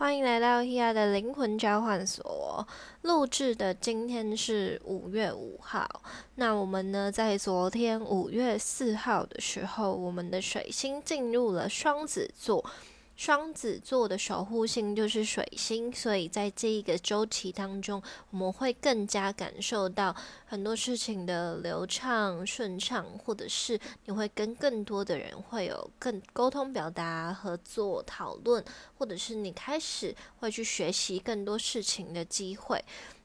欢迎来到 Hea 的灵魂交换所。录制的今天是五月五号。那我们呢，在昨天五月四号的时候，我们的水星进入了双子座。双子座的守护星就是水星，所以在这一个周期当中，我们会更加感受到很多事情的流畅、顺畅，或者是你会跟更多的人会有更沟通、表达、合作、讨论，或者是你开始会去学习更多事情的机会。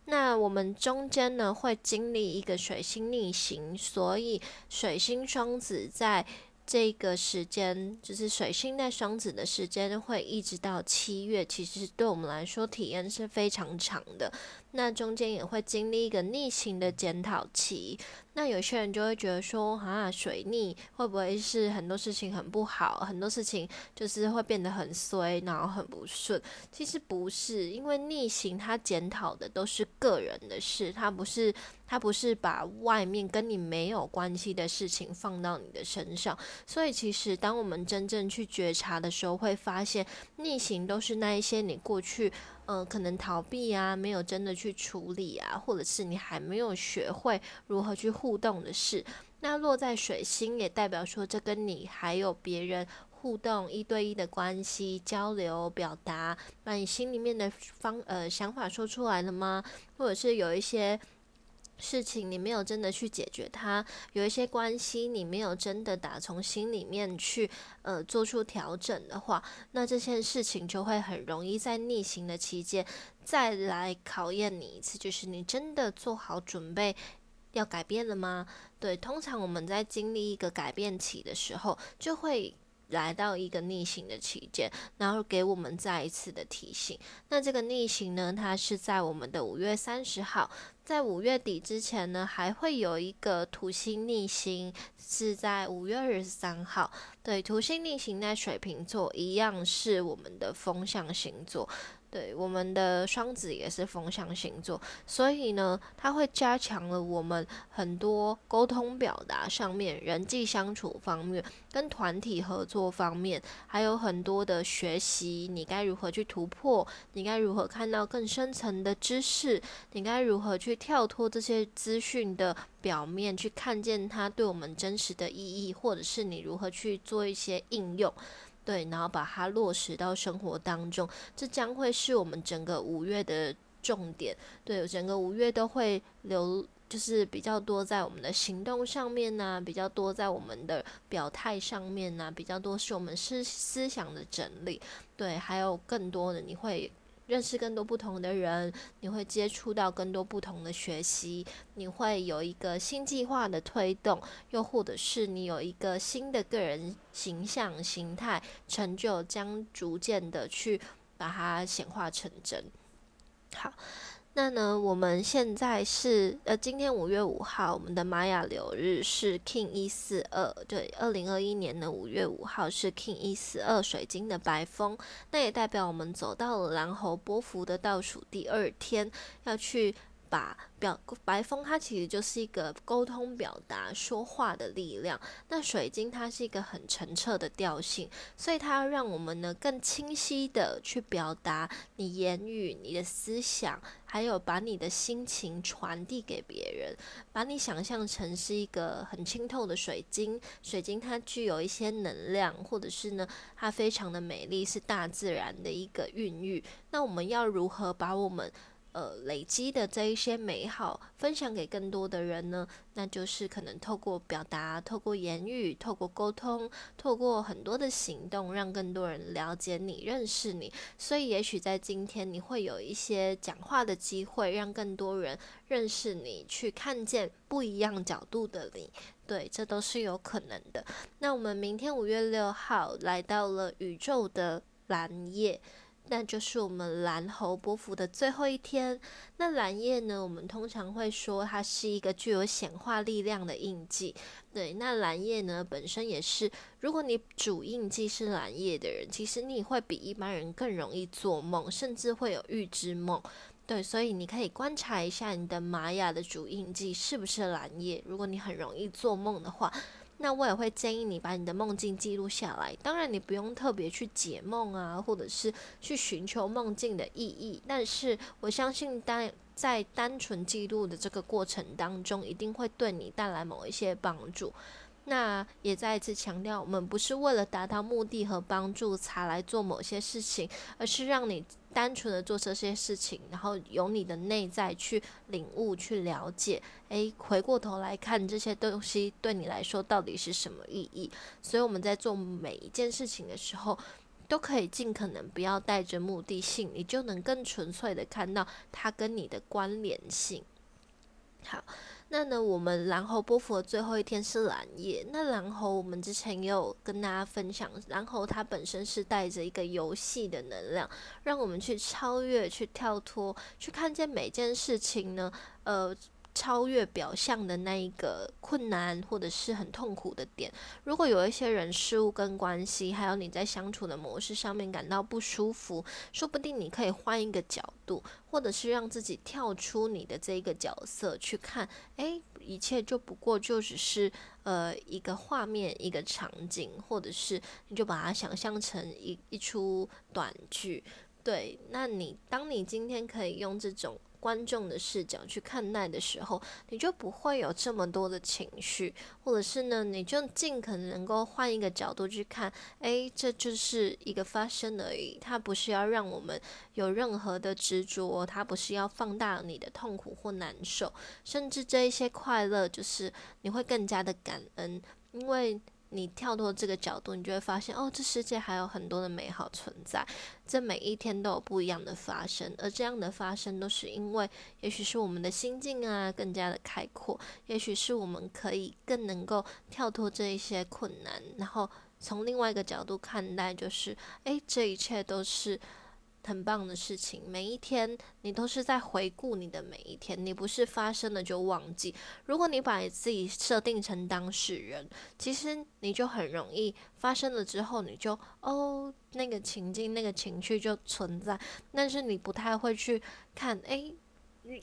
那我们中间呢，会经历一个水星逆行，所以水星双子在。这个时间就是水星在双子的时间，会一直到七月。其实对我们来说，体验是非常长的。那中间也会经历一个逆行的检讨期。那有些人就会觉得说，啊，水逆会不会是很多事情很不好，很多事情就是会变得很衰，然后很不顺？其实不是，因为逆行它检讨的都是个人的事，它不是，它不是把外面跟你没有关系的事情放到你的身上。所以其实当我们真正去觉察的时候，会发现逆行都是那一些你过去。呃，可能逃避啊，没有真的去处理啊，或者是你还没有学会如何去互动的事。那落在水星，也代表说，这跟你还有别人互动一对一的关系交流表达，把你心里面的方呃想法说出来了吗？或者是有一些。事情你没有真的去解决它，有一些关系你没有真的打从心里面去呃做出调整的话，那这件事情就会很容易在逆行的期间再来考验你一次，就是你真的做好准备要改变了吗？对，通常我们在经历一个改变期的时候，就会。来到一个逆行的期间，然后给我们再一次的提醒。那这个逆行呢，它是在我们的五月三十号，在五月底之前呢，还会有一个土星逆行，是在五月二十三号。对，土星逆行在水瓶座，一样是我们的风向星座。对，我们的双子也是风象星座，所以呢，它会加强了我们很多沟通表达上面、人际相处方面、跟团体合作方面，还有很多的学习。你该如何去突破？你该如何看到更深层的知识？你该如何去跳脱这些资讯的表面，去看见它对我们真实的意义，或者是你如何去做一些应用？对，然后把它落实到生活当中，这将会是我们整个五月的重点。对，整个五月都会留，就是比较多在我们的行动上面呢，比较多在我们的表态上面呢，比较多是我们思思想的整理。对，还有更多的你会。认识更多不同的人，你会接触到更多不同的学习，你会有一个新计划的推动，又或者是你有一个新的个人形象、形态、成就，将逐渐的去把它显化成真。好。那呢？我们现在是呃，今天五月五号，我们的玛雅流日是 King 一四二，对，二零二一年的五月五号是 King 一四二水晶的白风，那也代表我们走到了蓝猴波幅的倒数第二天，要去。把表白风，它其实就是一个沟通、表达、说话的力量。那水晶它是一个很澄澈的调性，所以它要让我们呢更清晰的去表达你言语、你的思想，还有把你的心情传递给别人。把你想象成是一个很清透的水晶，水晶它具有一些能量，或者是呢它非常的美丽，是大自然的一个孕育。那我们要如何把我们呃，累积的这一些美好，分享给更多的人呢？那就是可能透过表达、透过言语、透过沟通、透过很多的行动，让更多人了解你、认识你。所以，也许在今天，你会有一些讲话的机会，让更多人认识你，去看见不一样角度的你。对，这都是有可能的。那我们明天五月六号来到了宇宙的蓝夜。那就是我们蓝猴波幅的最后一天。那蓝叶呢？我们通常会说它是一个具有显化力量的印记。对，那蓝叶呢，本身也是，如果你主印记是蓝叶的人，其实你会比一般人更容易做梦，甚至会有预知梦。对，所以你可以观察一下你的玛雅的主印记是不是蓝叶。如果你很容易做梦的话，那我也会建议你把你的梦境记录下来。当然，你不用特别去解梦啊，或者是去寻求梦境的意义。但是我相信，单在单纯记录的这个过程当中，一定会对你带来某一些帮助。那也再一次强调，我们不是为了达到目的和帮助才来做某些事情，而是让你单纯的做这些事情，然后由你的内在去领悟、去了解。诶，回过头来看这些东西对你来说到底是什么意义？所以我们在做每一件事情的时候，都可以尽可能不要带着目的性，你就能更纯粹的看到它跟你的关联性。好。那呢，我们蓝猴波佛最后一天是蓝夜。那蓝猴，我们之前也有跟大家分享，蓝猴它本身是带着一个游戏的能量，让我们去超越、去跳脱、去看见每件事情呢，呃。超越表象的那一个困难或者是很痛苦的点，如果有一些人事物跟关系，还有你在相处的模式上面感到不舒服，说不定你可以换一个角度，或者是让自己跳出你的这一个角色去看，诶，一切就不过就只是呃一个画面、一个场景，或者是你就把它想象成一一出短剧。对，那你当你今天可以用这种。观众的视角去看待的时候，你就不会有这么多的情绪，或者是呢，你就尽可能能够换一个角度去看，诶，这就是一个发生而已，它不是要让我们有任何的执着，它不是要放大你的痛苦或难受，甚至这一些快乐，就是你会更加的感恩，因为。你跳脱这个角度，你就会发现，哦，这世界还有很多的美好存在。这每一天都有不一样的发生，而这样的发生都是因为，也许是我们的心境啊更加的开阔，也许是我们可以更能够跳脱这一些困难，然后从另外一个角度看待，就是，诶，这一切都是。很棒的事情，每一天你都是在回顾你的每一天，你不是发生了就忘记。如果你把自己设定成当事人，其实你就很容易发生了之后，你就哦那个情境、那个情绪就存在，但是你不太会去看。诶，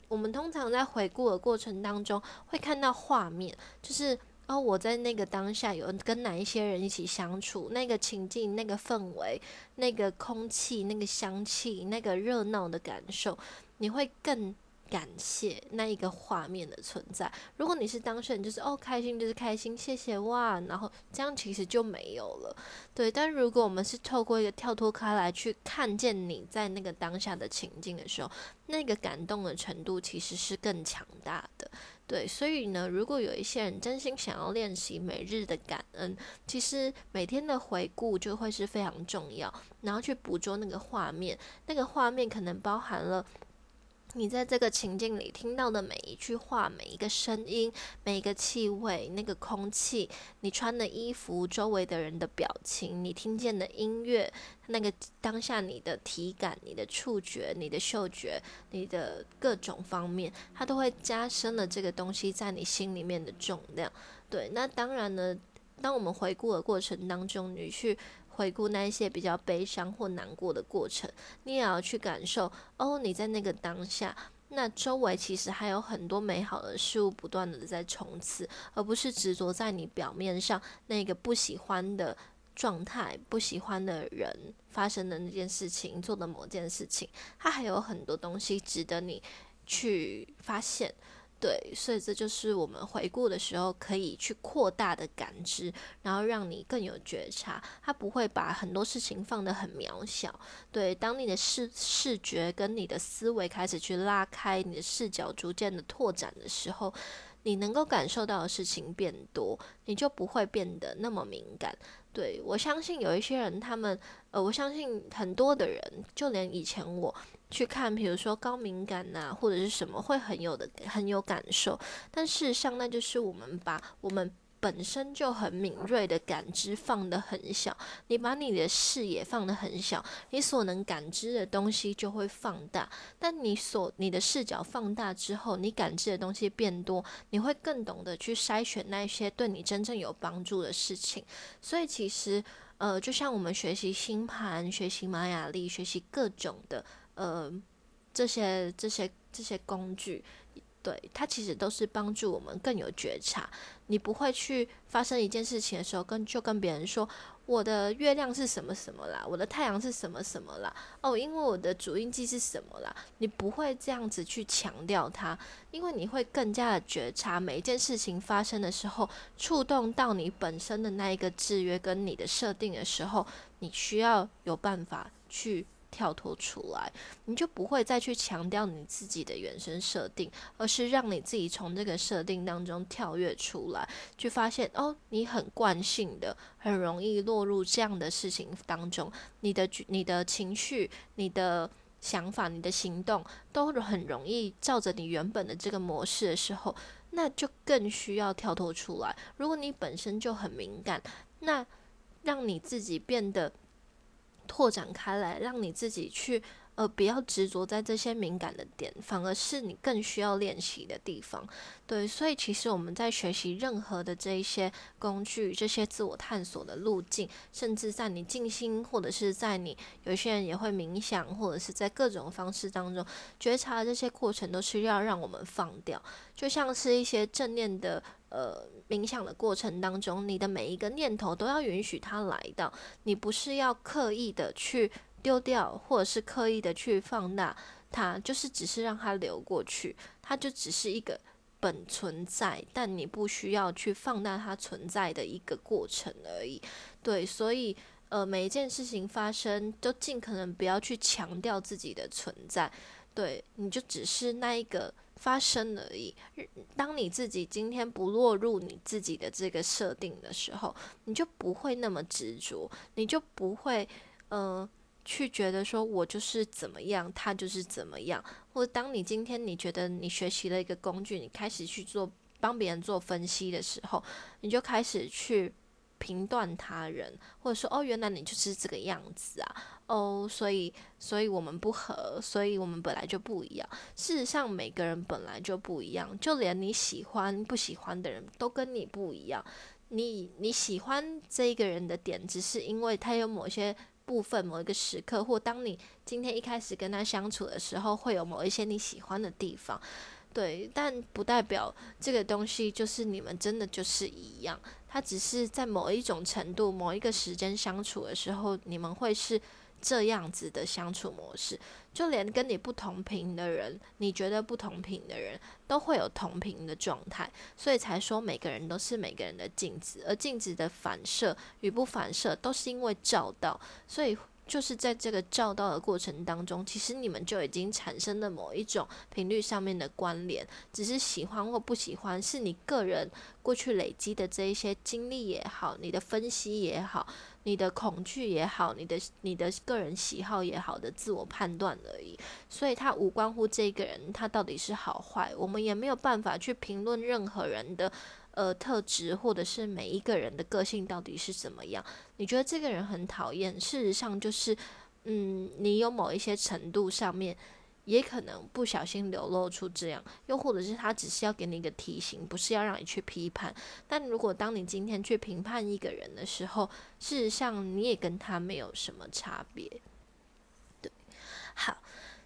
我们通常在回顾的过程当中会看到画面，就是。哦，我在那个当下有跟哪一些人一起相处，那个情境、那个氛围、那个空气、那个香气、那个热闹的感受，你会更。感谢那一个画面的存在。如果你是当事人，就是哦开心就是开心，谢谢哇，然后这样其实就没有了。对，但如果我们是透过一个跳脱开来去看见你在那个当下的情境的时候，那个感动的程度其实是更强大的。对，所以呢，如果有一些人真心想要练习每日的感恩，其实每天的回顾就会是非常重要，然后去捕捉那个画面，那个画面可能包含了。你在这个情境里听到的每一句话、每一个声音、每一个气味、那个空气，你穿的衣服、周围的人的表情、你听见的音乐，那个当下你的体感、你的触觉、你的嗅觉、你的各种方面，它都会加深了这个东西在你心里面的重量。对，那当然呢，当我们回顾的过程当中，你去。回顾那一些比较悲伤或难过的过程，你也要去感受哦。你在那个当下，那周围其实还有很多美好的事物不断的在冲刺，而不是执着在你表面上那个不喜欢的状态、不喜欢的人发生的那件事情、做的某件事情，它还有很多东西值得你去发现。对，所以这就是我们回顾的时候可以去扩大的感知，然后让你更有觉察。它不会把很多事情放得很渺小。对，当你的视视觉跟你的思维开始去拉开，你的视角逐渐的拓展的时候，你能够感受到的事情变多，你就不会变得那么敏感。对我相信有一些人，他们呃，我相信很多的人，就连以前我。去看，比如说高敏感呐，或者是什么，会很有的很有感受。但事实上，那就是我们把我们本身就很敏锐的感知放得很小。你把你的视野放得很小，你所能感知的东西就会放大。但你所你的视角放大之后，你感知的东西变多，你会更懂得去筛选那些对你真正有帮助的事情。所以其实，呃，就像我们学习星盘、学习玛雅历、学习各种的。呃，这些这些这些工具，对，它其实都是帮助我们更有觉察。你不会去发生一件事情的时候，跟就跟别人说我的月亮是什么什么啦，我的太阳是什么什么啦，哦，因为我的主印记是什么啦，你不会这样子去强调它，因为你会更加的觉察每一件事情发生的时候，触动到你本身的那一个制约跟你的设定的时候，你需要有办法去。跳脱出来，你就不会再去强调你自己的原生设定，而是让你自己从这个设定当中跳跃出来，去发现哦，你很惯性的，很容易落入这样的事情当中，你的、你的情绪、你的想法、你的行动都很容易照着你原本的这个模式的时候，那就更需要跳脱出来。如果你本身就很敏感，那让你自己变得。拓展开来，让你自己去，呃，不要执着在这些敏感的点，反而是你更需要练习的地方。对，所以其实我们在学习任何的这一些工具，这些自我探索的路径，甚至在你静心，或者是在你有些人也会冥想，或者是在各种方式当中觉察的这些过程，都是要让我们放掉。就像是一些正念的，呃。冥想的过程当中，你的每一个念头都要允许它来到，你不是要刻意的去丢掉，或者是刻意的去放大它，就是只是让它流过去，它就只是一个本存在，但你不需要去放大它存在的一个过程而已。对，所以呃，每一件事情发生，都尽可能不要去强调自己的存在，对，你就只是那一个。发生而已。当你自己今天不落入你自己的这个设定的时候，你就不会那么执着，你就不会呃去觉得说我就是怎么样，他就是怎么样。或者当你今天你觉得你学习了一个工具，你开始去做帮别人做分析的时候，你就开始去。评断他人，或者说哦，原来你就是这个样子啊，哦，所以，所以我们不合，所以我们本来就不一样。事实上，每个人本来就不一样，就连你喜欢不喜欢的人都跟你不一样。你你喜欢这一个人的点，只是因为他有某些部分、某一个时刻，或当你今天一开始跟他相处的时候，会有某一些你喜欢的地方。对，但不代表这个东西就是你们真的就是一样。他只是在某一种程度、某一个时间相处的时候，你们会是这样子的相处模式。就连跟你不同频的人，你觉得不同频的人都会有同频的状态，所以才说每个人都是每个人的镜子，而镜子的反射与不反射都是因为照到，所以。就是在这个照到的过程当中，其实你们就已经产生了某一种频率上面的关联，只是喜欢或不喜欢，是你个人过去累积的这一些经历也好，你的分析也好，你的恐惧也好，你的你的个人喜好也好的自我判断而已，所以它无关乎这个人他到底是好坏，我们也没有办法去评论任何人的。呃，特质或者是每一个人的个性到底是怎么样？你觉得这个人很讨厌，事实上就是，嗯，你有某一些程度上面，也可能不小心流露出这样，又或者是他只是要给你一个提醒，不是要让你去批判。但如果当你今天去评判一个人的时候，事实上你也跟他没有什么差别。对，好。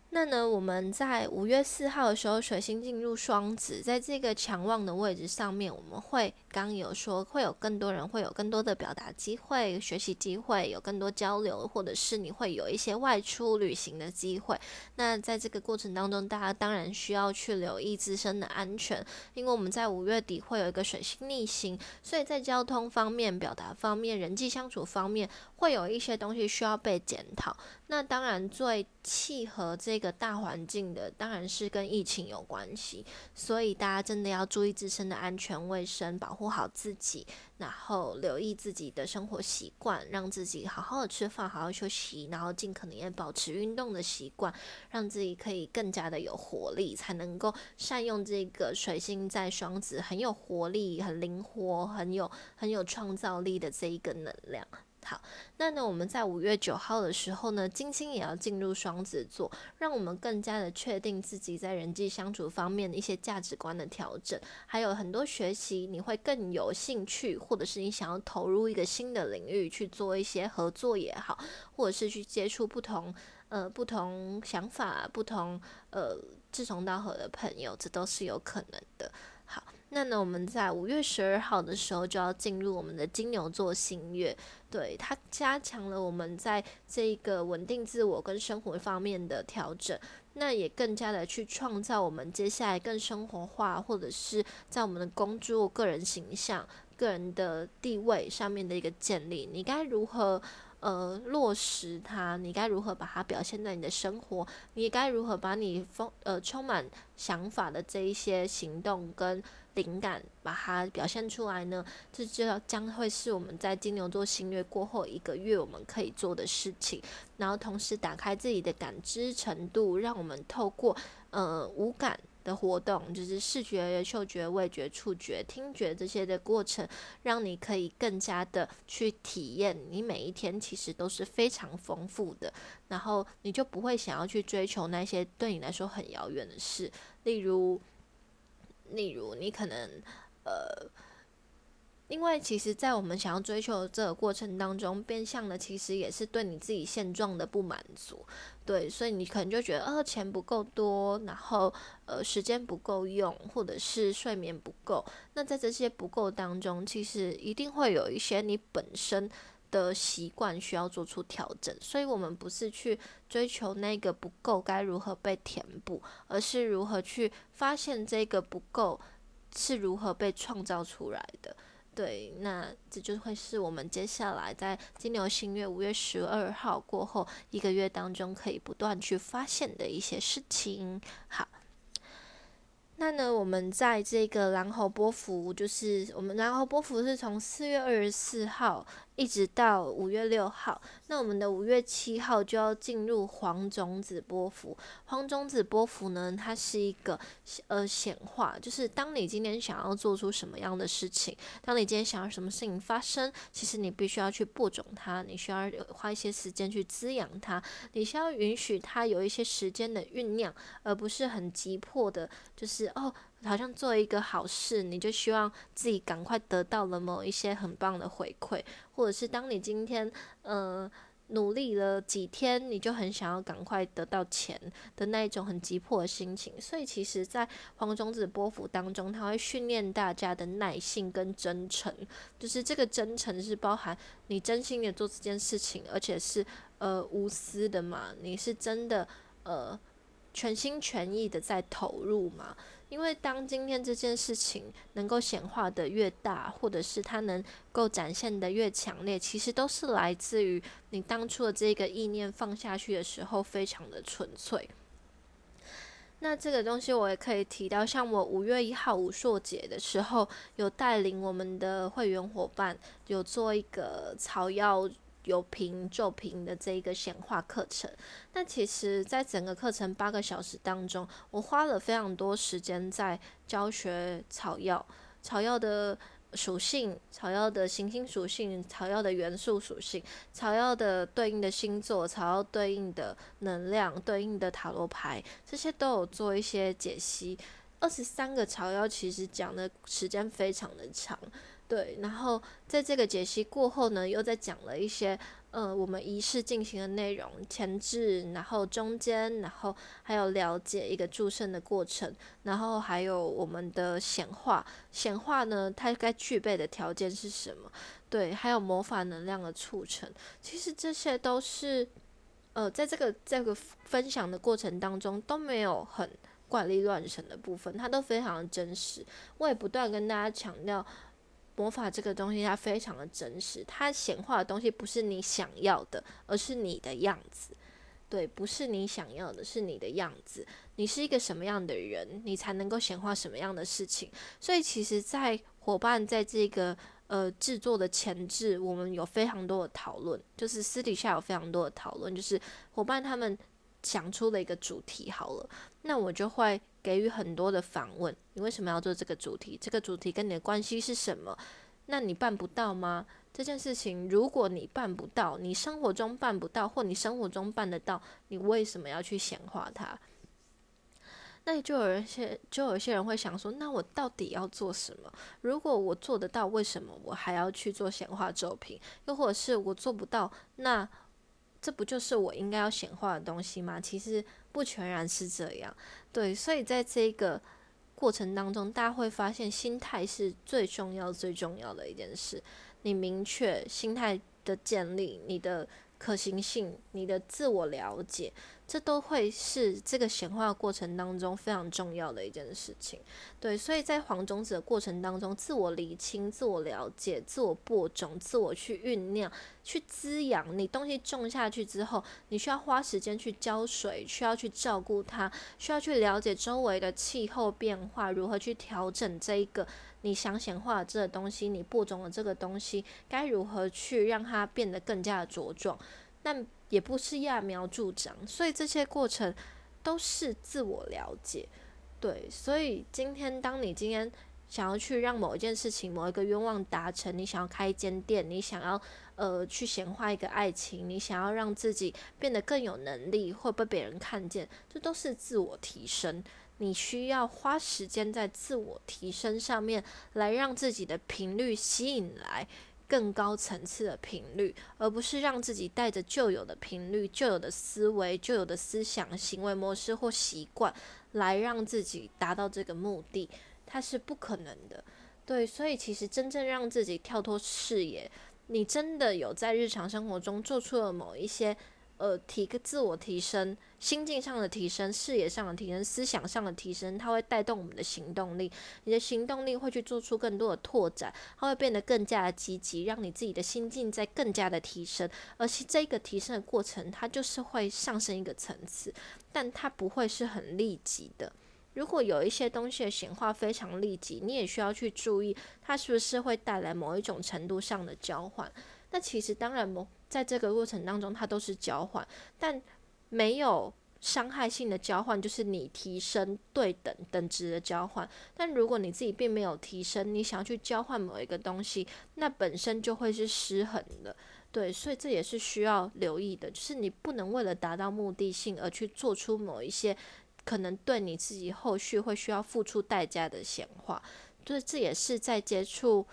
那呢，我们在五月四号的时候，水星进入双子，在这个强旺的位置上面，我们会刚有说会有更多人会有更多的表达机会、学习机会，有更多交流，或者是你会有一些外出旅行的机会。那在这个过程当中，大家当然需要去留意自身的安全，因为我们在五月底会有一个水星逆行，所以在交通方面、表达方面、人际相处方面，会有一些东西需要被检讨。那当然最契合这个大环境的，当然是跟疫情有关系，所以大家真的要注意自身的安全卫生，保护好自己，然后留意自己的生活习惯，让自己好好的吃饭，好好休息，然后尽可能也保持运动的习惯，让自己可以更加的有活力，才能够善用这个水星在双子很有活力、很灵活、很有很有创造力的这一个能量。好，那呢，我们在五月九号的时候呢，金星也要进入双子座，让我们更加的确定自己在人际相处方面的一些价值观的调整，还有很多学习，你会更有兴趣，或者是你想要投入一个新的领域去做一些合作也好，或者是去接触不同呃不同想法、不同呃。志同道合的朋友，这都是有可能的。好，那呢，我们在五月十二号的时候就要进入我们的金牛座新月，对它加强了我们在这个稳定自我跟生活方面的调整，那也更加的去创造我们接下来更生活化，或者是在我们的工作、个人形象、个人的地位上面的一个建立，你该如何？呃，落实它，你该如何把它表现在你的生活？你该如何把你丰呃充满想法的这一些行动跟灵感，把它表现出来呢？这就要将会是我们在金牛座新月过后一个月我们可以做的事情。然后同时打开自己的感知程度，让我们透过呃五感。的活动就是视觉、嗅觉、味觉、触觉、听觉这些的过程，让你可以更加的去体验。你每一天其实都是非常丰富的，然后你就不会想要去追求那些对你来说很遥远的事，例如，例如你可能呃。因为其实，在我们想要追求这个过程当中，变相的其实也是对你自己现状的不满足，对，所以你可能就觉得，呃，钱不够多，然后呃，时间不够用，或者是睡眠不够。那在这些不够当中，其实一定会有一些你本身的习惯需要做出调整。所以，我们不是去追求那个不够该如何被填补，而是如何去发现这个不够是如何被创造出来的。对，那这就会是我们接下来在金牛新月五月十二号过后一个月当中，可以不断去发现的一些事情。好。那呢，我们在这个蓝猴波幅，就是我们蓝猴波幅是从四月二十四号一直到五月六号。那我们的五月七号就要进入黄种子波幅。黄种子波幅呢，它是一个呃显化，就是当你今天想要做出什么样的事情，当你今天想要什么事情发生，其实你必须要去播种它，你需要花一些时间去滋养它，你需要允许它有一些时间的酝酿，而不是很急迫的，就是。哦，好像做一个好事，你就希望自己赶快得到了某一些很棒的回馈，或者是当你今天呃努力了几天，你就很想要赶快得到钱的那一种很急迫的心情。所以其实，在黄种子波幅当中，它会训练大家的耐性跟真诚，就是这个真诚是包含你真心的做这件事情，而且是呃无私的嘛，你是真的呃全心全意的在投入嘛。因为当今天这件事情能够显化的越大，或者是它能够展现的越强烈，其实都是来自于你当初的这个意念放下去的时候，非常的纯粹。那这个东西我也可以提到，像我五月一号五硕节的时候，有带领我们的会员伙伴有做一个草药。有平就平的这一个显化课程，那其实，在整个课程八个小时当中，我花了非常多时间在教学草药、草药的属性、草药的行星属性、草药的元素属性、草药的对应的星座、草药对应的能量、对应的塔罗牌，这些都有做一些解析。二十三个草药其实讲的时间非常的长。对，然后在这个解析过后呢，又在讲了一些呃我们仪式进行的内容，前置，然后中间，然后还有了解一个祝圣的过程，然后还有我们的显化，显化呢它该具备的条件是什么？对，还有魔法能量的促成，其实这些都是呃在这个这个分享的过程当中都没有很怪力乱神的部分，它都非常的真实。我也不断跟大家强调。魔法这个东西，它非常的真实。它显化的东西不是你想要的，而是你的样子。对，不是你想要的，是你的样子。你是一个什么样的人，你才能够显化什么样的事情。所以，其实，在伙伴在这个呃制作的前置，我们有非常多的讨论，就是私底下有非常多的讨论，就是伙伴他们想出了一个主题，好了，那我就会。给予很多的访问，你为什么要做这个主题？这个主题跟你的关系是什么？那你办不到吗？这件事情，如果你办不到，你生活中办不到，或你生活中办得到，你为什么要去显化它？那就有一些，就有一些人会想说，那我到底要做什么？如果我做得到，为什么我还要去做显化作品？又或者是我做不到，那？这不就是我应该要显化的东西吗？其实不全然是这样。对，所以在这个过程当中，大家会发现心态是最重要、最重要的一件事。你明确心态的建立，你的可行性，你的自我了解。这都会是这个显化过程当中非常重要的一件事情，对，所以在黄种子的过程当中，自我理清、自我了解、自我播种、自我去酝酿、去滋养。你东西种下去之后，你需要花时间去浇水，需要去照顾它，需要去了解周围的气候变化，如何去调整这一个你想显化的这个东西，你播种的这个东西该如何去让它变得更加的茁壮。但也不是揠苗助长，所以这些过程都是自我了解。对，所以今天当你今天想要去让某一件事情、某一个愿望达成，你想要开一间店，你想要呃去显化一个爱情，你想要让自己变得更有能力，或被别人看见，这都是自我提升。你需要花时间在自我提升上面，来让自己的频率吸引来。更高层次的频率，而不是让自己带着旧有的频率、旧有的思维、旧有的思想、行为模式或习惯来让自己达到这个目的，它是不可能的。对，所以其实真正让自己跳脱视野，你真的有在日常生活中做出了某一些。呃，提个自我提升、心境上的提升、视野上的提升、思想上的提升，它会带动我们的行动力。你的行动力会去做出更多的拓展，它会变得更加的积极，让你自己的心境在更加的提升。而且这个提升的过程，它就是会上升一个层次，但它不会是很立即的。如果有一些东西的显化非常立即，你也需要去注意，它是不是会带来某一种程度上的交换。那其实当然。在这个过程当中，它都是交换，但没有伤害性的交换，就是你提升对等等值的交换。但如果你自己并没有提升，你想要去交换某一个东西，那本身就会是失衡的。对，所以这也是需要留意的，就是你不能为了达到目的性而去做出某一些可能对你自己后续会需要付出代价的显化。对，这也是在接触。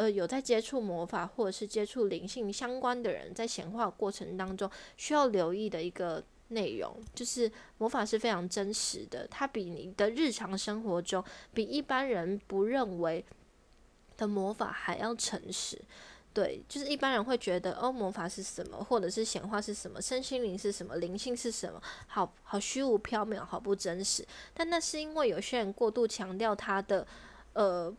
呃，有在接触魔法或者是接触灵性相关的人，在显化过程当中需要留意的一个内容，就是魔法是非常真实的，它比你的日常生活中，比一般人不认为的魔法还要诚实。对，就是一般人会觉得，哦，魔法是什么，或者是显化是什么，身心灵是什么，灵性是什么，好好虚无缥缈，好不真实。但那是因为有些人过度强调它的呃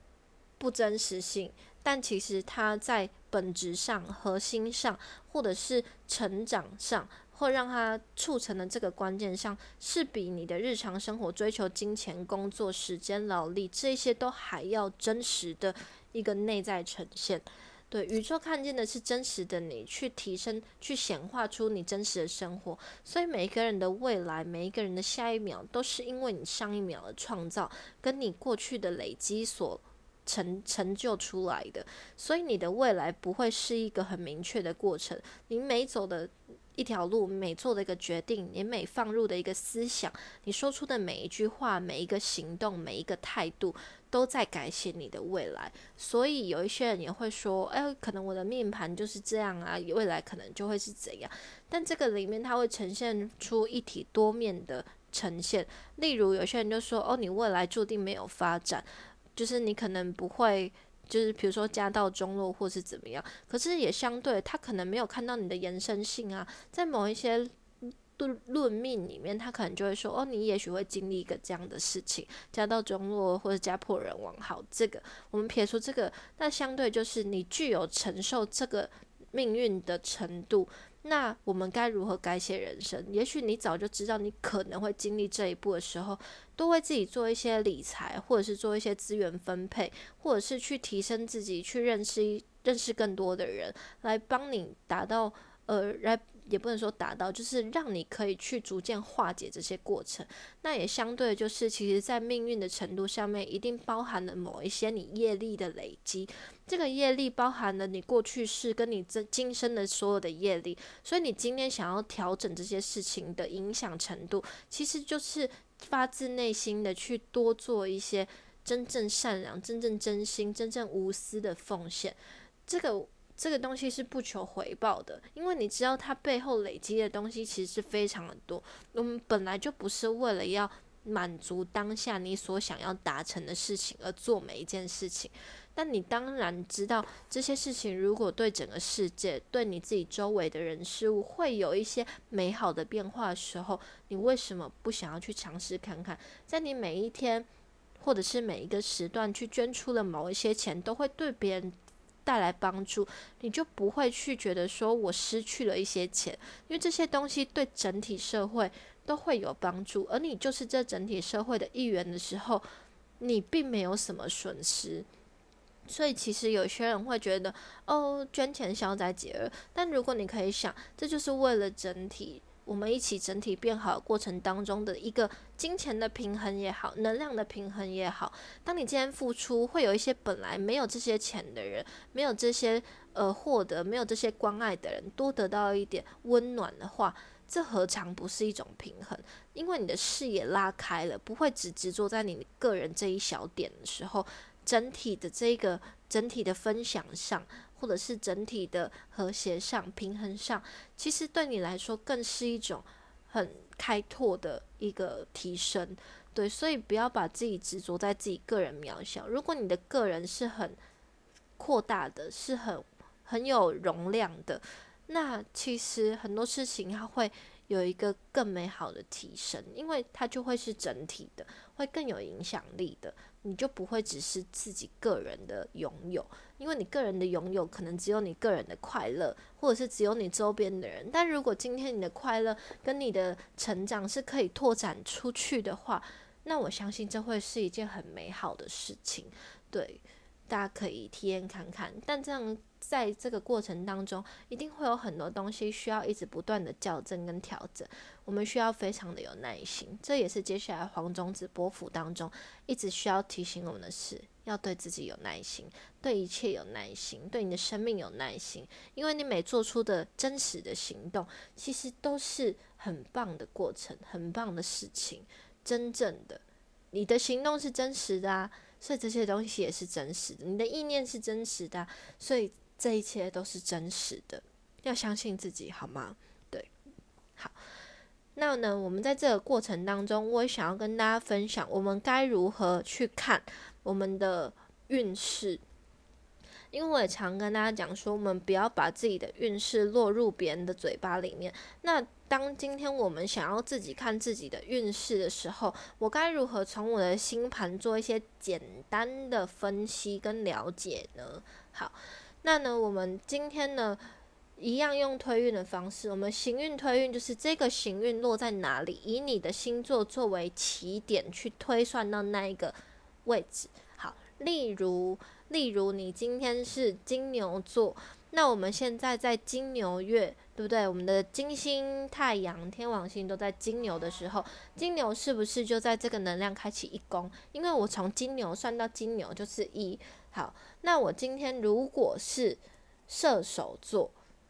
不真实性。但其实它在本质上、核心上，或者是成长上，或让它促成的这个关键上，是比你的日常生活追求金钱、工作、时间、劳力这些都还要真实的一个内在呈现。对，宇宙看见的是真实的你，去提升、去显化出你真实的生活。所以每一个人的未来，每一个人的下一秒，都是因为你上一秒的创造，跟你过去的累积所。成成就出来的，所以你的未来不会是一个很明确的过程。你每走的一条路，每做的一个决定，你每放入的一个思想，你说出的每一句话，每一个行动，每一个态度，都在改写你的未来。所以有一些人也会说：“哎，可能我的命盘就是这样啊，未来可能就会是怎样。”但这个里面，它会呈现出一体多面的呈现。例如，有些人就说：“哦，你未来注定没有发展。”就是你可能不会，就是比如说家道中落或是怎么样，可是也相对他可能没有看到你的延伸性啊，在某一些论论命里面，他可能就会说，哦，你也许会经历一个这样的事情，家道中落或者家破人亡。好，这个我们撇除这个，那相对就是你具有承受这个命运的程度。那我们该如何改写人生？也许你早就知道你可能会经历这一步的时候，多为自己做一些理财，或者是做一些资源分配，或者是去提升自己，去认识认识更多的人，来帮你达到呃来。也不能说达到，就是让你可以去逐渐化解这些过程。那也相对就是，其实，在命运的程度上面，一定包含了某一些你业力的累积。这个业力包含了你过去式跟你这今生的所有的业力。所以，你今天想要调整这些事情的影响程度，其实就是发自内心的去多做一些真正善良、真正真心、真正无私的奉献。这个。这个东西是不求回报的，因为你知道它背后累积的东西其实是非常的多。我们本来就不是为了要满足当下你所想要达成的事情而做每一件事情。但你当然知道这些事情，如果对整个世界、对你自己周围的人事物会有一些美好的变化的时候，你为什么不想要去尝试看看？在你每一天或者是每一个时段去捐出了某一些钱，都会对别人带来帮助，你就不会去觉得说我失去了一些钱，因为这些东西对整体社会都会有帮助，而你就是这整体社会的一员的时候，你并没有什么损失。所以其实有些人会觉得，哦，捐钱消灾解厄。但如果你可以想，这就是为了整体，我们一起整体变好过程当中的一个金钱的平衡也好，能量的平衡也好。当你今天付出，会有一些本来没有这些钱的人，没有这些呃获得，没有这些关爱的人，多得到一点温暖的话，这何尝不是一种平衡？因为你的视野拉开了，不会只执着在你个人这一小点的时候。整体的这个整体的分享上，或者是整体的和谐上、平衡上，其实对你来说更是一种很开拓的一个提升。对，所以不要把自己执着在自己个人渺小。如果你的个人是很扩大的，是很很有容量的，那其实很多事情它会有一个更美好的提升，因为它就会是整体的，会更有影响力的。你就不会只是自己个人的拥有，因为你个人的拥有可能只有你个人的快乐，或者是只有你周边的人。但如果今天你的快乐跟你的成长是可以拓展出去的话，那我相信这会是一件很美好的事情。对，大家可以体验看看。但这样。在这个过程当中，一定会有很多东西需要一直不断的校正跟调整，我们需要非常的有耐心。这也是接下来黄种子波幅当中一直需要提醒我们的事：要对自己有耐心，对一切有耐心，对你的生命有耐心。因为你每做出的真实的行动，其实都是很棒的过程，很棒的事情。真正的，你的行动是真实的啊，所以这些东西也是真实的。你的意念是真实的，所以。这一切都是真实的，要相信自己，好吗？对，好。那呢，我们在这个过程当中，我也想要跟大家分享，我们该如何去看我们的运势。因为我也常跟大家讲说，我们不要把自己的运势落入别人的嘴巴里面。那当今天我们想要自己看自己的运势的时候，我该如何从我的星盘做一些简单的分析跟了解呢？好。那呢，我们今天呢，一样用推运的方式。我们行运推运就是这个行运落在哪里，以你的星座作为起点去推算到那一个位置。好，例如，例如你今天是金牛座，那我们现在在金牛月，对不对？我们的金星、太阳、天王星都在金牛的时候，金牛是不是就在这个能量开启一宫？因为我从金牛算到金牛就是一。好，那我今天如果是射手座，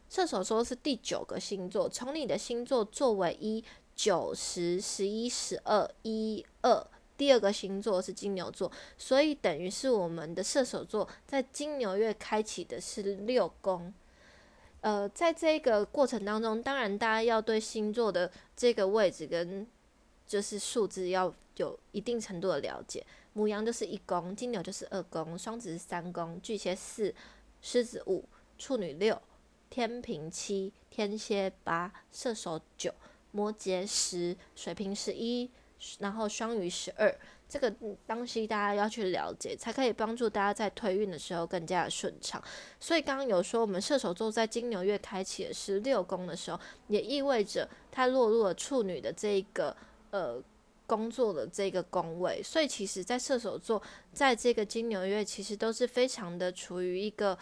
射手座是第九个星座，从你的星座作为一九十十一十二一二，第二个星座是金牛座，所以等于是我们的射手座在金牛月开启的是六宫。呃，在这个过程当中，当然大家要对星座的这个位置跟就是数字要有一定程度的了解。母羊就是一宫，金牛就是二宫，双子是三宫，巨蟹四，狮子五，处女六，天平七，天蝎八，射手九，摩羯十，水瓶十一，然后双鱼十二。这个东西大家要去了解，才可以帮助大家在推运的时候更加的顺畅。所以刚刚有说，我们射手座在金牛月开启的是六宫的时候，也意味着它落入了处女的这个呃。工作的这个宫位，所以其实，在射手座，在这个金牛月，其实都是非常的处于一个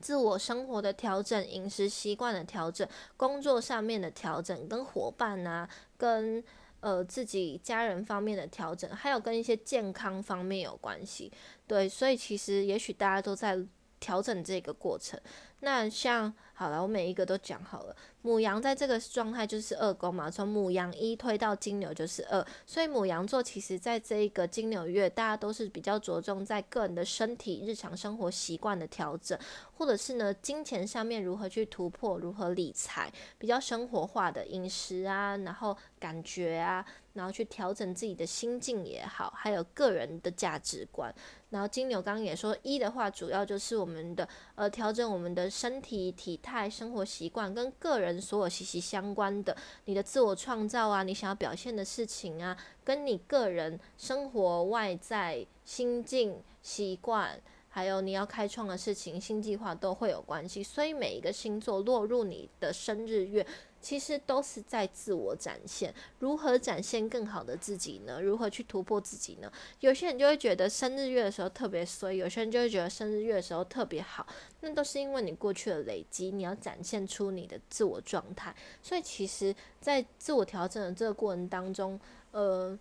自我生活的调整、饮食习惯的调整、工作上面的调整、跟伙伴啊、跟呃自己家人方面的调整，还有跟一些健康方面有关系。对，所以其实也许大家都在调整这个过程。那像好了，我每一个都讲好了。母羊在这个状态就是二宫嘛，从母羊一推到金牛就是二，所以母羊座其实在这一个金牛月，大家都是比较着重在个人的身体、日常生活习惯的调整，或者是呢金钱上面如何去突破、如何理财，比较生活化的饮食啊，然后感觉啊，然后去调整自己的心境也好，还有个人的价值观。然后金牛刚刚也说一的话，主要就是我们的呃调整我们的身体体态、生活习惯跟个人所有息息相关的，你的自我创造啊，你想要表现的事情啊，跟你个人生活外在心境习惯。还有你要开创的事情、新计划都会有关系，所以每一个星座落入你的生日月，其实都是在自我展现。如何展现更好的自己呢？如何去突破自己呢？有些人就会觉得生日月的时候特别衰，有些人就会觉得生日月的时候特别好，那都是因为你过去的累积，你要展现出你的自我状态。所以其实，在自我调整的这个过程当中，呃，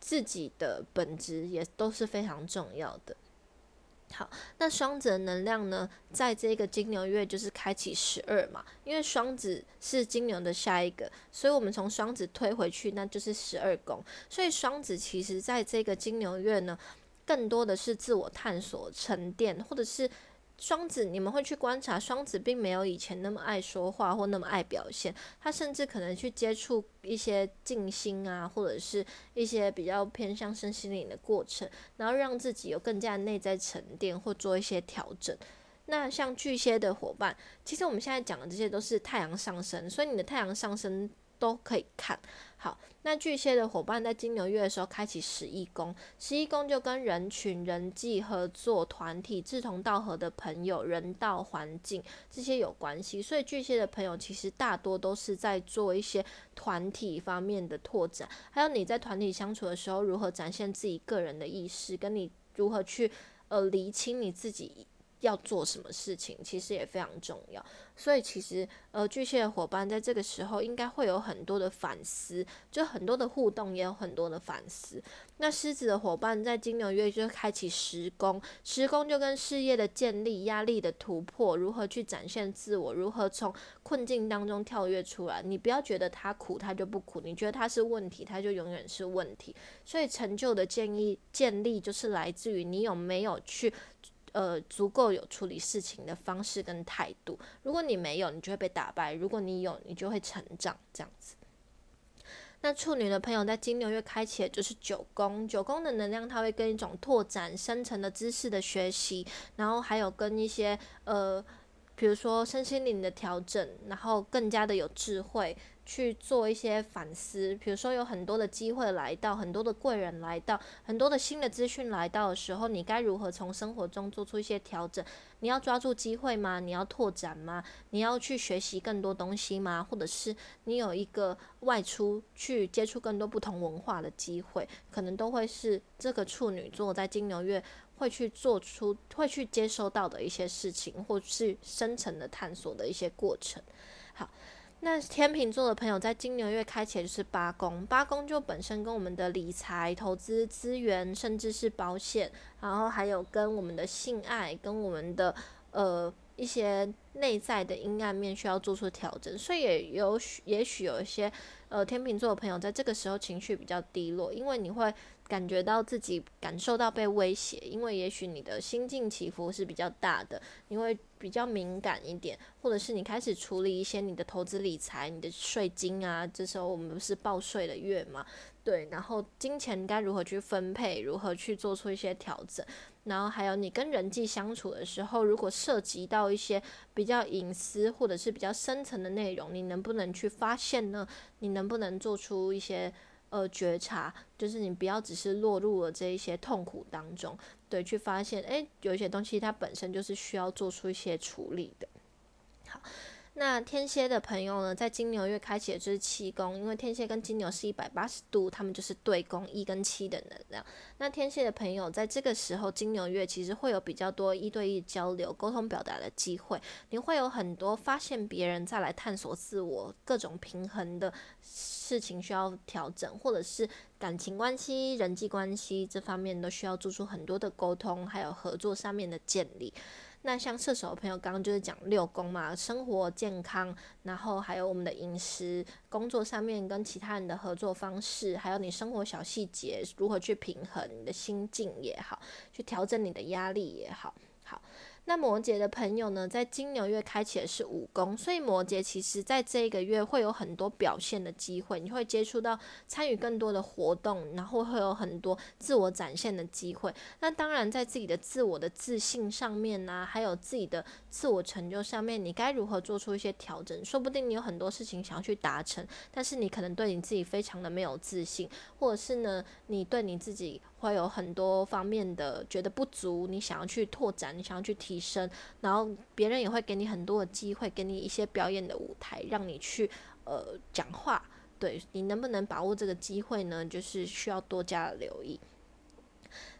自己的本质也都是非常重要的。好，那双子的能量呢，在这个金牛月就是开启十二嘛，因为双子是金牛的下一个，所以我们从双子推回去，那就是十二宫。所以双子其实在这个金牛月呢，更多的是自我探索、沉淀，或者是。双子，你们会去观察，双子并没有以前那么爱说话或那么爱表现，他甚至可能去接触一些静心啊，或者是一些比较偏向身心灵的过程，然后让自己有更加内在沉淀或做一些调整。那像巨蟹的伙伴，其实我们现在讲的这些都是太阳上升，所以你的太阳上升。都可以看好。那巨蟹的伙伴在金牛月的时候开启十一宫，十一宫就跟人群、人际、合作、团体、志同道合的朋友、人道环境这些有关系。所以巨蟹的朋友其实大多都是在做一些团体方面的拓展，还有你在团体相处的时候，如何展现自己个人的意识，跟你如何去呃厘清你自己。要做什么事情，其实也非常重要。所以其实，呃，巨蟹的伙伴在这个时候应该会有很多的反思，就很多的互动，也有很多的反思。那狮子的伙伴在金牛月就开启时工，时工就跟事业的建立、压力的突破，如何去展现自我，如何从困境当中跳跃出来。你不要觉得他苦，他就不苦；你觉得他是问题，他就永远是问题。所以成就的建议建立，就是来自于你有没有去。呃，足够有处理事情的方式跟态度。如果你没有，你就会被打败；如果你有，你就会成长。这样子。那处女的朋友在金牛月开启的就是九宫，九宫的能量，它会跟一种拓展深层的知识的学习，然后还有跟一些呃，比如说身心灵的调整，然后更加的有智慧。去做一些反思，比如说有很多的机会来到，很多的贵人来到，很多的新的资讯来到的时候，你该如何从生活中做出一些调整？你要抓住机会吗？你要拓展吗？你要去学习更多东西吗？或者是你有一个外出去接触更多不同文化的机会，可能都会是这个处女座在金牛月会去做出、会去接收到的一些事情，或是深层的探索的一些过程。好。那天秤座的朋友在金牛月开启就是八宫，八宫就本身跟我们的理财、投资、资源，甚至是保险，然后还有跟我们的性爱、跟我们的呃一些内在的阴暗面需要做出调整，所以也有许也许有一些呃天秤座的朋友在这个时候情绪比较低落，因为你会。感觉到自己感受到被威胁，因为也许你的心境起伏是比较大的，因为比较敏感一点，或者是你开始处理一些你的投资理财、你的税金啊。这时候我们不是报税的月嘛？对，然后金钱该如何去分配，如何去做出一些调整，然后还有你跟人际相处的时候，如果涉及到一些比较隐私或者是比较深层的内容，你能不能去发现呢？你能不能做出一些？呃，觉察就是你不要只是落入了这一些痛苦当中，对，去发现，诶，有一些东西它本身就是需要做出一些处理的。好。那天蝎的朋友呢，在金牛月开启的就是七宫，因为天蝎跟金牛是一百八十度，他们就是对宫一跟七的能量。那天蝎的朋友在这个时候，金牛月其实会有比较多一对一交流、沟通表达的机会，你会有很多发现别人再来探索自我、各种平衡的事情需要调整，或者是感情关系、人际关系这方面都需要做出很多的沟通，还有合作上面的建立。那像射手朋友，刚刚就是讲六宫嘛，生活健康，然后还有我们的饮食、工作上面跟其他人的合作方式，还有你生活小细节如何去平衡你的心境也好，去调整你的压力也好好。那摩羯的朋友呢，在金牛月开启的是五宫，所以摩羯其实在这一个月会有很多表现的机会，你会接触到参与更多的活动，然后会有很多自我展现的机会。那当然，在自己的自我的自信上面呢，还有自己的自我成就上面，你该如何做出一些调整？说不定你有很多事情想要去达成，但是你可能对你自己非常的没有自信，或者是呢，你对你自己。会有很多方面的觉得不足，你想要去拓展，你想要去提升，然后别人也会给你很多的机会，给你一些表演的舞台，让你去呃讲话。对你能不能把握这个机会呢？就是需要多加留意。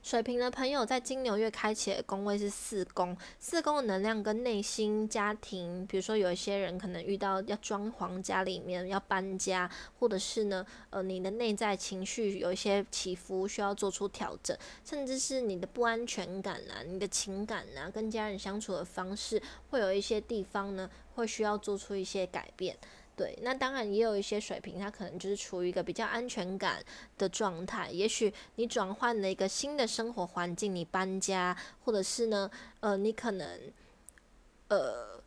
水瓶的朋友在金牛月开启的宫位是四宫，四宫的能量跟内心、家庭，比如说有一些人可能遇到要装潢家里面、要搬家，或者是呢，呃，你的内在情绪有一些起伏，需要做出调整，甚至是你的不安全感啊、你的情感啊、跟家人相处的方式，会有一些地方呢，会需要做出一些改变。对，那当然也有一些水平，他可能就是处于一个比较安全感的状态。也许你转换了一个新的生活环境，你搬家，或者是呢，呃，你可能，呃。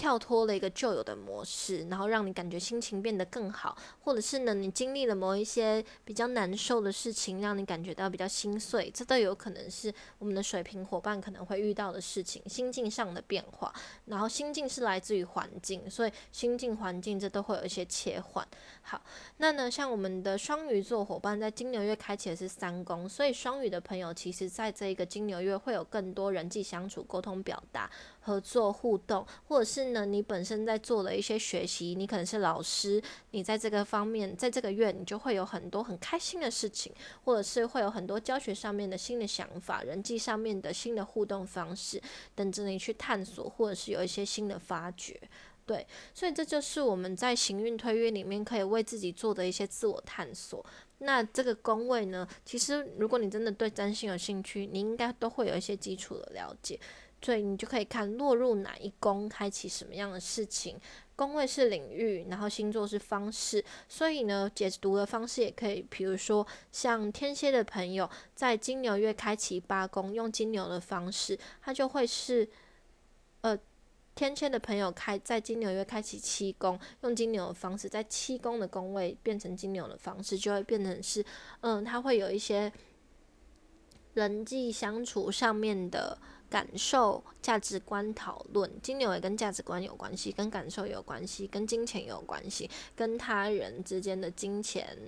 跳脱了一个旧有的模式，然后让你感觉心情变得更好，或者是呢，你经历了某一些比较难受的事情，让你感觉到比较心碎，这都有可能是我们的水平伙伴可能会遇到的事情，心境上的变化。然后心境是来自于环境，所以心境环境这都会有一些切换。好，那呢，像我们的双鱼座伙伴在金牛月开启的是三宫，所以双鱼的朋友其实在这一个金牛月会有更多人际相处、沟通表达。合作互动，或者是呢，你本身在做了一些学习，你可能是老师，你在这个方面，在这个月，你就会有很多很开心的事情，或者是会有很多教学上面的新的想法，人际上面的新的互动方式，等着你去探索，或者是有一些新的发掘。对，所以这就是我们在行运推运里面可以为自己做的一些自我探索。那这个宫位呢，其实如果你真的对占星有兴趣，你应该都会有一些基础的了解。所以你就可以看落入哪一宫，开启什么样的事情。宫位是领域，然后星座是方式。所以呢，解读的方式也可以，比如说像天蝎的朋友在金牛月开启八宫，用金牛的方式，它就会是呃天蝎的朋友开在金牛月开启七宫，用金牛的方式，在七宫的宫位变成金牛的方式，就会变成是嗯，它会有一些人际相处上面的。感受、价值观讨论，金牛也跟价值观有关系，跟感受有关系，跟金钱有关系，跟他人之间的金钱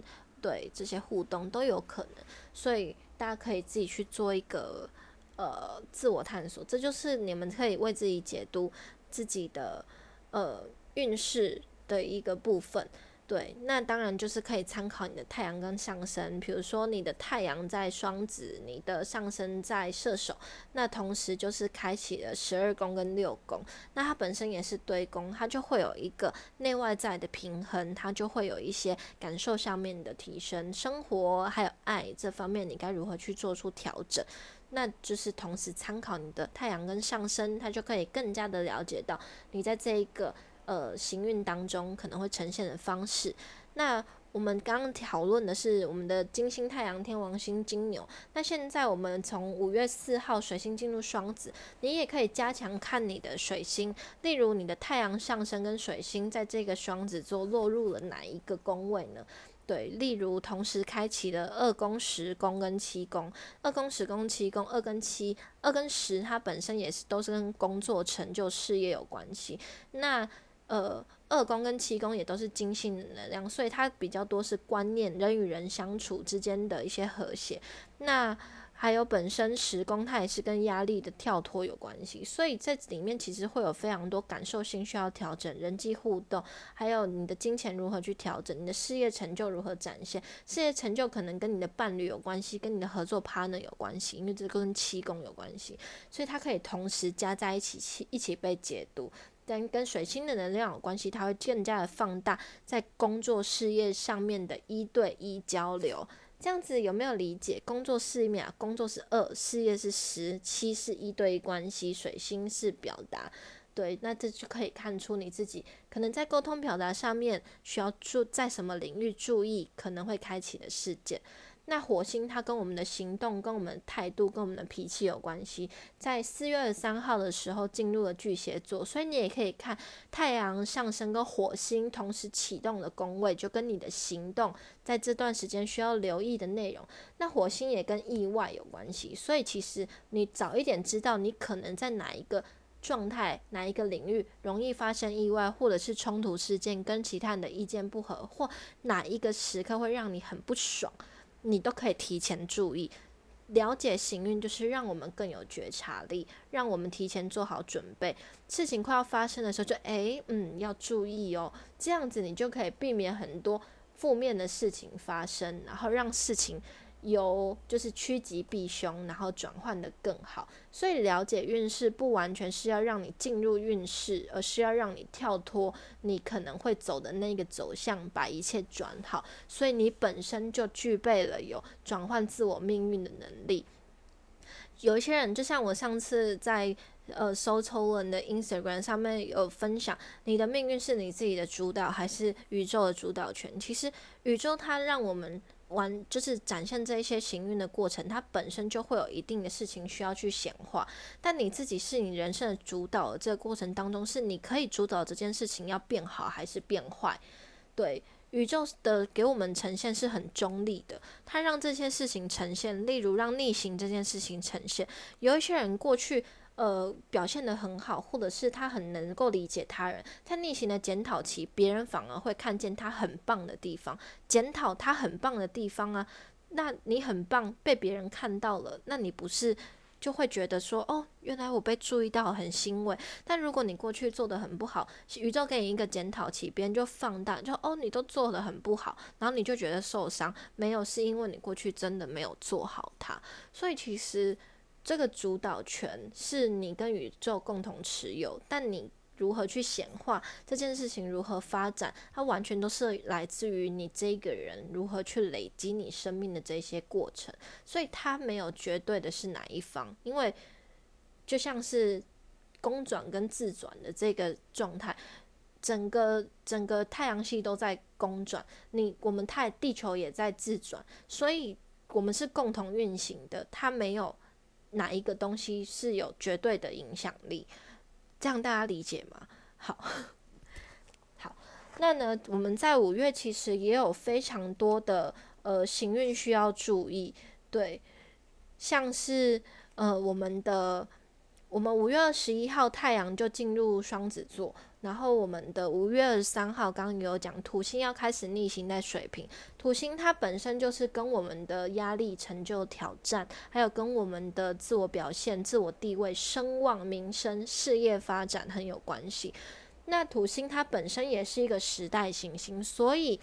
对这些互动都有可能，所以大家可以自己去做一个呃自我探索，这就是你们可以为自己解读自己的呃运势的一个部分。对，那当然就是可以参考你的太阳跟上升，比如说你的太阳在双子，你的上升在射手，那同时就是开启了十二宫跟六宫，那它本身也是对宫，它就会有一个内外在的平衡，它就会有一些感受上面的提升，生活还有爱这方面，你该如何去做出调整？那就是同时参考你的太阳跟上升，它就可以更加的了解到你在这一个。呃，行运当中可能会呈现的方式。那我们刚刚讨论的是我们的金星、太阳、天王星、金牛。那现在我们从五月四号水星进入双子，你也可以加强看你的水星，例如你的太阳上升跟水星在这个双子座落入了哪一个宫位呢？对，例如同时开启了二宫、十宫跟七宫，二宫、十宫、七宫，二跟七、二跟十，它本身也是都是跟工作、成就、事业有关系。那呃，二宫跟七宫也都是金星的能量，所以它比较多是观念、人与人相处之间的一些和谐。那还有本身十宫，它也是跟压力的跳脱有关系，所以在里面其实会有非常多感受性需要调整，人际互动，还有你的金钱如何去调整，你的事业成就如何展现。事业成就可能跟你的伴侣有关系，跟你的合作 partner 有关系，因为这跟七宫有关系，所以它可以同时加在一起，一起被解读。但跟水星的能量有关系，它会更加的放大在工作事业上面的一对一交流，这样子有没有理解？工作是一秒，工作是二，事业是十，七是一对一关系，水星是表达。对，那这就可以看出你自己可能在沟通表达上面需要注在什么领域注意，可能会开启的事件。那火星它跟我们的行动、跟我们的态度、跟我们的脾气有关系。在四月二十三号的时候进入了巨蟹座，所以你也可以看太阳上升跟火星同时启动的宫位，就跟你的行动在这段时间需要留意的内容。那火星也跟意外有关系，所以其实你早一点知道你可能在哪一个。状态哪一个领域容易发生意外，或者是冲突事件，跟其他人的意见不合，或哪一个时刻会让你很不爽，你都可以提前注意。了解行运就是让我们更有觉察力，让我们提前做好准备。事情快要发生的时候，就诶，嗯，要注意哦。这样子你就可以避免很多负面的事情发生，然后让事情。由就是趋吉避凶，然后转换的更好。所以了解运势不完全是要让你进入运势，而是要让你跳脱你可能会走的那个走向，把一切转好。所以你本身就具备了有转换自我命运的能力。有一些人，就像我上次在呃搜抽文的 Instagram 上面有分享，你的命运是你自己的主导，还是宇宙的主导权？其实宇宙它让我们。完就是展现这一些行运的过程，它本身就会有一定的事情需要去显化。但你自己是你人生的主导，这个过程当中是你可以主导这件事情要变好还是变坏。对宇宙的给我们呈现是很中立的，它让这些事情呈现，例如让逆行这件事情呈现。有一些人过去。呃，表现得很好，或者是他很能够理解他人，在逆行的检讨期，别人反而会看见他很棒的地方，检讨他很棒的地方啊。那你很棒，被别人看到了，那你不是就会觉得说，哦，原来我被注意到，很欣慰。但如果你过去做的很不好，宇宙给你一个检讨期，别人就放大，就哦，你都做的很不好，然后你就觉得受伤，没有，是因为你过去真的没有做好它。所以其实。这个主导权是你跟宇宙共同持有，但你如何去显化这件事情，如何发展，它完全都是来自于你这个人如何去累积你生命的这些过程，所以它没有绝对的是哪一方，因为就像是公转跟自转的这个状态，整个整个太阳系都在公转，你我们太地球也在自转，所以我们是共同运行的，它没有。哪一个东西是有绝对的影响力？这样大家理解吗？好，好，那呢，我们在五月其实也有非常多的呃行运需要注意，对，像是呃我们的。我们五月二十一号太阳就进入双子座，然后我们的五月二十三号刚刚也有讲土星要开始逆行在水瓶，土星它本身就是跟我们的压力、成就、挑战，还有跟我们的自我表现、自我地位、声望、名声、事业发展很有关系。那土星它本身也是一个时代行星，所以。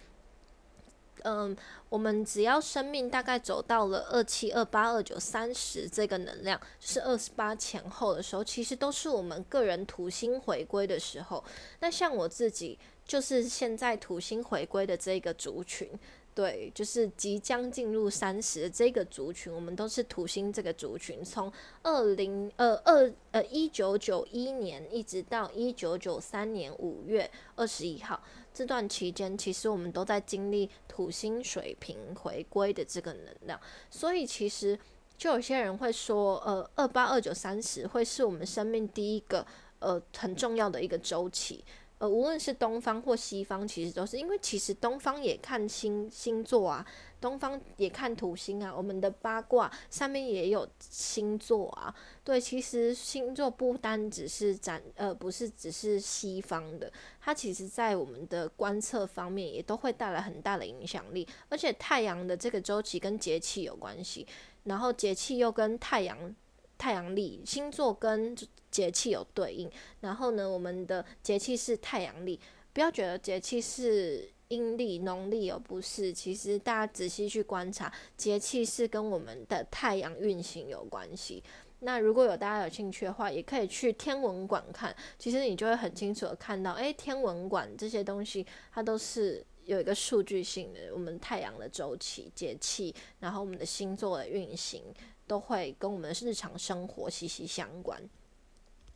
嗯，我们只要生命大概走到了二七、二八、二九、三十这个能量，就是二十八前后的时候，其实都是我们个人土星回归的时候。那像我自己，就是现在土星回归的这个族群。对，就是即将进入三十这个族群，我们都是土星这个族群。从二零呃二呃一九九一年一直到一九九三年五月二十一号这段期间，其实我们都在经历土星水平回归的这个能量。所以其实就有些人会说，呃，二八二九三十会是我们生命第一个呃很重要的一个周期。呃，无论是东方或西方，其实都是因为其实东方也看星星座啊，东方也看土星啊，我们的八卦上面也有星座啊。对，其实星座不单只是展，呃，不是只是西方的，它其实在我们的观测方面也都会带来很大的影响力。而且太阳的这个周期跟节气有关系，然后节气又跟太阳。太阳历星座跟节气有对应，然后呢，我们的节气是太阳历，不要觉得节气是阴历、农历而不是。其实大家仔细去观察，节气是跟我们的太阳运行有关系。那如果有大家有兴趣的话，也可以去天文馆看，其实你就会很清楚的看到，诶，天文馆这些东西它都是。有一个数据性的，我们太阳的周期、节气，然后我们的星座的运行，都会跟我们的日常生活息息相关。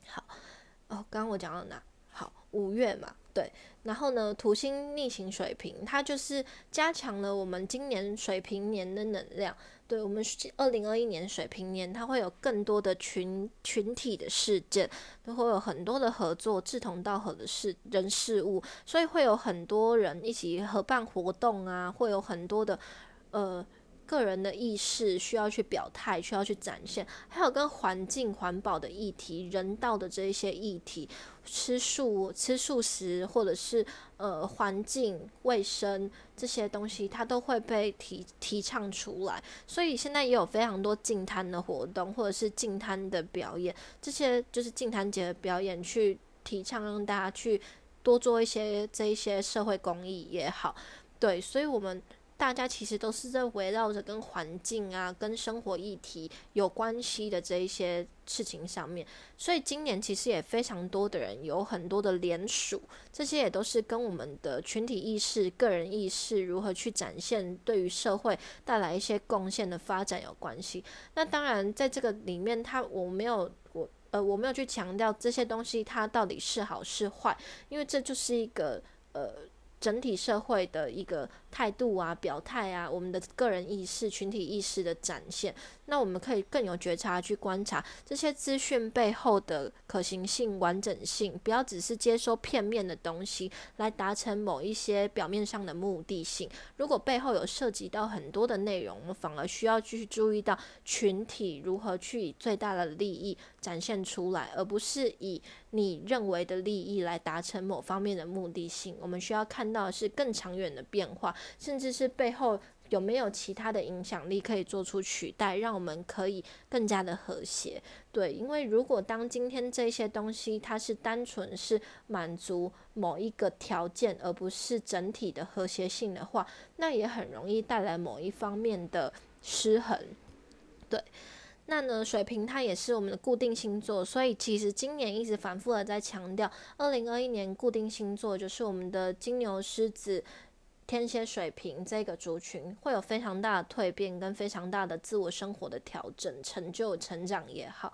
好，哦，刚刚我讲到哪？好，五月嘛，对。然后呢，土星逆行水平，它就是加强了我们今年水平年的能量。对我们二零二一年水平年，它会有更多的群群体的事件，都会有很多的合作，志同道合的事人事物，所以会有很多人一起合办活动啊，会有很多的呃。个人的意识需要去表态，需要去展现，还有跟环境环保的议题、人道的这一些议题，吃素、吃素食，或者是呃环境卫生这些东西，它都会被提提倡出来。所以现在也有非常多净滩的活动，或者是净滩的表演，这些就是净滩节的表演，去提倡让大家去多做一些这一些社会公益也好。对，所以我们。大家其实都是在围绕着跟环境啊、跟生活议题有关系的这一些事情上面，所以今年其实也非常多的人有很多的联署，这些也都是跟我们的群体意识、个人意识如何去展现，对于社会带来一些贡献的发展有关系。那当然，在这个里面，他我没有我呃我没有去强调这些东西它到底是好是坏，因为这就是一个呃。整体社会的一个态度啊、表态啊，我们的个人意识、群体意识的展现。那我们可以更有觉察去观察这些资讯背后的可行性、完整性，不要只是接收片面的东西来达成某一些表面上的目的性。如果背后有涉及到很多的内容，我们反而需要去注意到群体如何去以最大的利益展现出来，而不是以你认为的利益来达成某方面的目的性。我们需要看到的是更长远的变化，甚至是背后。有没有其他的影响力可以做出取代，让我们可以更加的和谐？对，因为如果当今天这些东西它是单纯是满足某一个条件，而不是整体的和谐性的话，那也很容易带来某一方面的失衡。对，那呢，水瓶它也是我们的固定星座，所以其实今年一直反复的在强调，二零二一年固定星座就是我们的金牛、狮子。天蝎水瓶这个族群会有非常大的蜕变，跟非常大的自我生活的调整、成就、成长也好。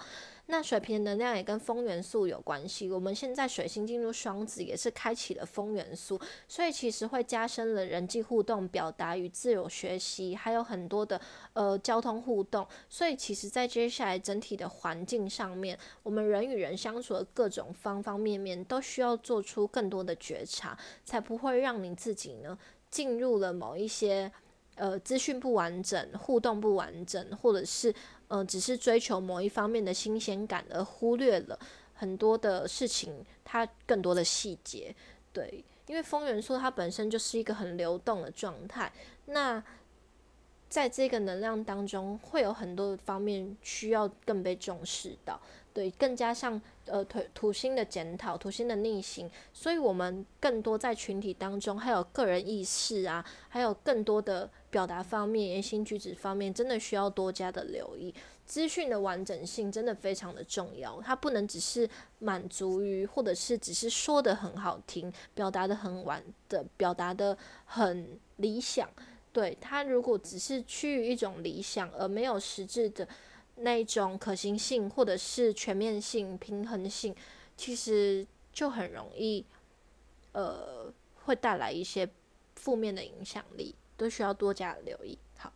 那水瓶的能量也跟风元素有关系。我们现在水星进入双子，也是开启了风元素，所以其实会加深了人际互动、表达与自由学习，还有很多的呃交通互动。所以其实，在接下来整体的环境上面，我们人与人相处的各种方方面面，都需要做出更多的觉察，才不会让你自己呢。进入了某一些呃资讯不完整、互动不完整，或者是呃只是追求某一方面的新鲜感，而忽略了很多的事情，它更多的细节。对，因为风元素它本身就是一个很流动的状态，那在这个能量当中，会有很多方面需要更被重视到。对，更加像呃土土星的检讨，土星的逆行，所以我们更多在群体当中，还有个人意识啊，还有更多的表达方面、言行举止方面，真的需要多加的留意。资讯的完整性真的非常的重要，它不能只是满足于，或者是只是说的很好听，表达的很完的，表达的很理想。对它，如果只是趋于一种理想，而没有实质的。那种可行性或者是全面性、平衡性，其实就很容易，呃，会带来一些负面的影响力，都需要多加留意。好，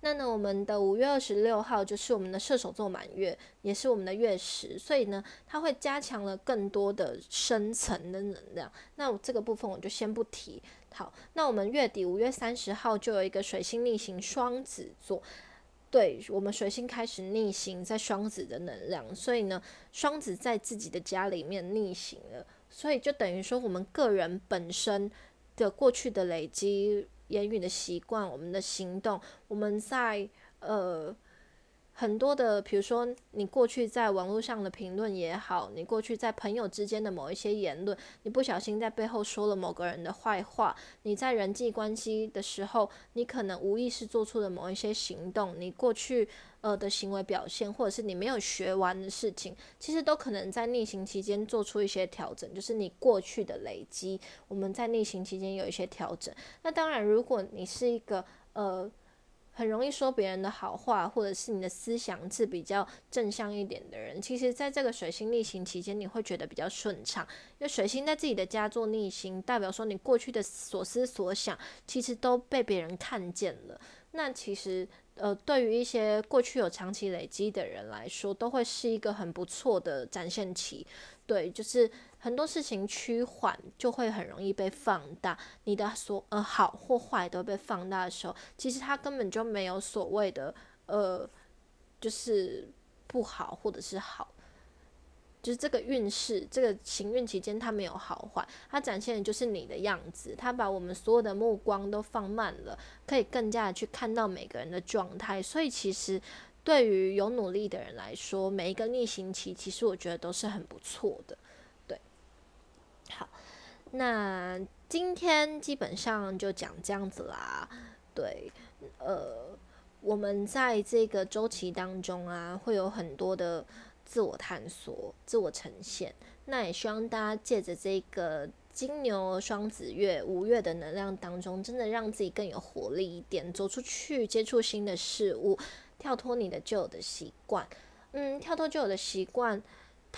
那呢，我们的五月二十六号就是我们的射手座满月，也是我们的月食，所以呢，它会加强了更多的深层的能量。那这个部分我就先不提。好，那我们月底五月三十号就有一个水星逆行双子座。对我们水星开始逆行在双子的能量，所以呢，双子在自己的家里面逆行了，所以就等于说我们个人本身的过去的累积、言语的习惯、我们的行动，我们在呃很多的，比如说你过去在网络上的评论也好，你过去在朋友之间的某一些言论，你不小心在背后说了某个人的坏话，你在人际关系的时候，你可能无意识做出的某一些行动，你过去呃的行为表现，或者是你没有学完的事情，其实都可能在逆行期间做出一些调整，就是你过去的累积，我们在逆行期间有一些调整。那当然，如果你是一个呃。很容易说别人的好话，或者是你的思想是比较正向一点的人，其实在这个水星逆行期间，你会觉得比较顺畅，因为水星在自己的家做逆行，代表说你过去的所思所想，其实都被别人看见了。那其实，呃，对于一些过去有长期累积的人来说，都会是一个很不错的展现期。对，就是很多事情趋缓，就会很容易被放大。你的所呃好或坏都被放大的时候，其实它根本就没有所谓的呃，就是不好或者是好，就是这个运势，这个行运期间它没有好坏，它展现的就是你的样子。它把我们所有的目光都放慢了，可以更加的去看到每个人的状态。所以其实。对于有努力的人来说，每一个逆行期，其实我觉得都是很不错的。那今天基本上就讲这样子啦。对，呃，我们在这个周期当中啊，会有很多的自我探索、自我呈现。那也希望大家借着这个金牛双子月五月的能量当中，真的让自己更有活力一点，走出去接触新的事物。跳脱你的旧有的习惯，嗯，跳脱旧有的习惯，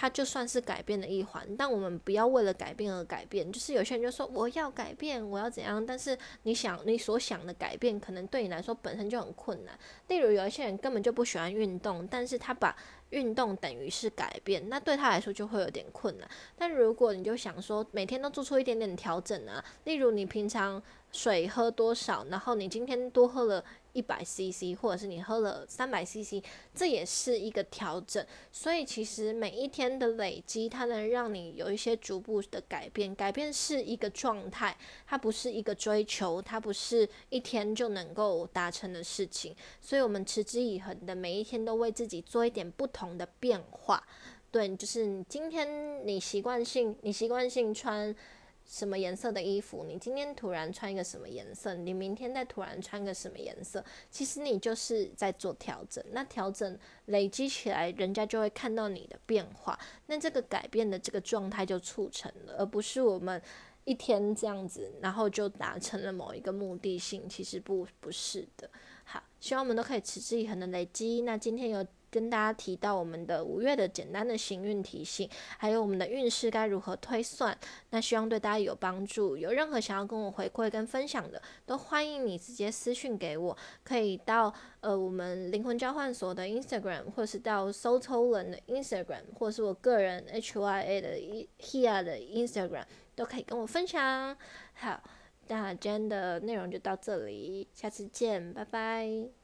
它就算是改变的一环。但我们不要为了改变而改变。就是有些人就说我要改变，我要怎样？但是你想你所想的改变，可能对你来说本身就很困难。例如有一些人根本就不喜欢运动，但是他把运动等于是改变，那对他来说就会有点困难。但如果你就想说每天都做出一点点调整啊，例如你平常水喝多少，然后你今天多喝了。一百 CC，或者是你喝了三百 CC，这也是一个调整。所以其实每一天的累积，它能让你有一些逐步的改变。改变是一个状态，它不是一个追求，它不是一天就能够达成的事情。所以我们持之以恒的每一天都为自己做一点不同的变化。对，就是你今天你习惯性，你习惯性穿。什么颜色的衣服？你今天突然穿一个什么颜色？你明天再突然穿个什么颜色？其实你就是在做调整。那调整累积起来，人家就会看到你的变化。那这个改变的这个状态就促成了，而不是我们一天这样子，然后就达成了某一个目的性。其实不不是的。好，希望我们都可以持之以恒的累积。那今天有。跟大家提到我们的五月的简单的行运提醒，还有我们的运势该如何推算，那希望对大家有帮助。有任何想要跟我回馈跟分享的，都欢迎你直接私讯给我，可以到呃我们灵魂交换所的 Instagram，或是到 Sotolen 的 Instagram，或是我个人 HYA 的 Hia 的 Instagram，都可以跟我分享。好，那今天的内容就到这里，下次见，拜拜。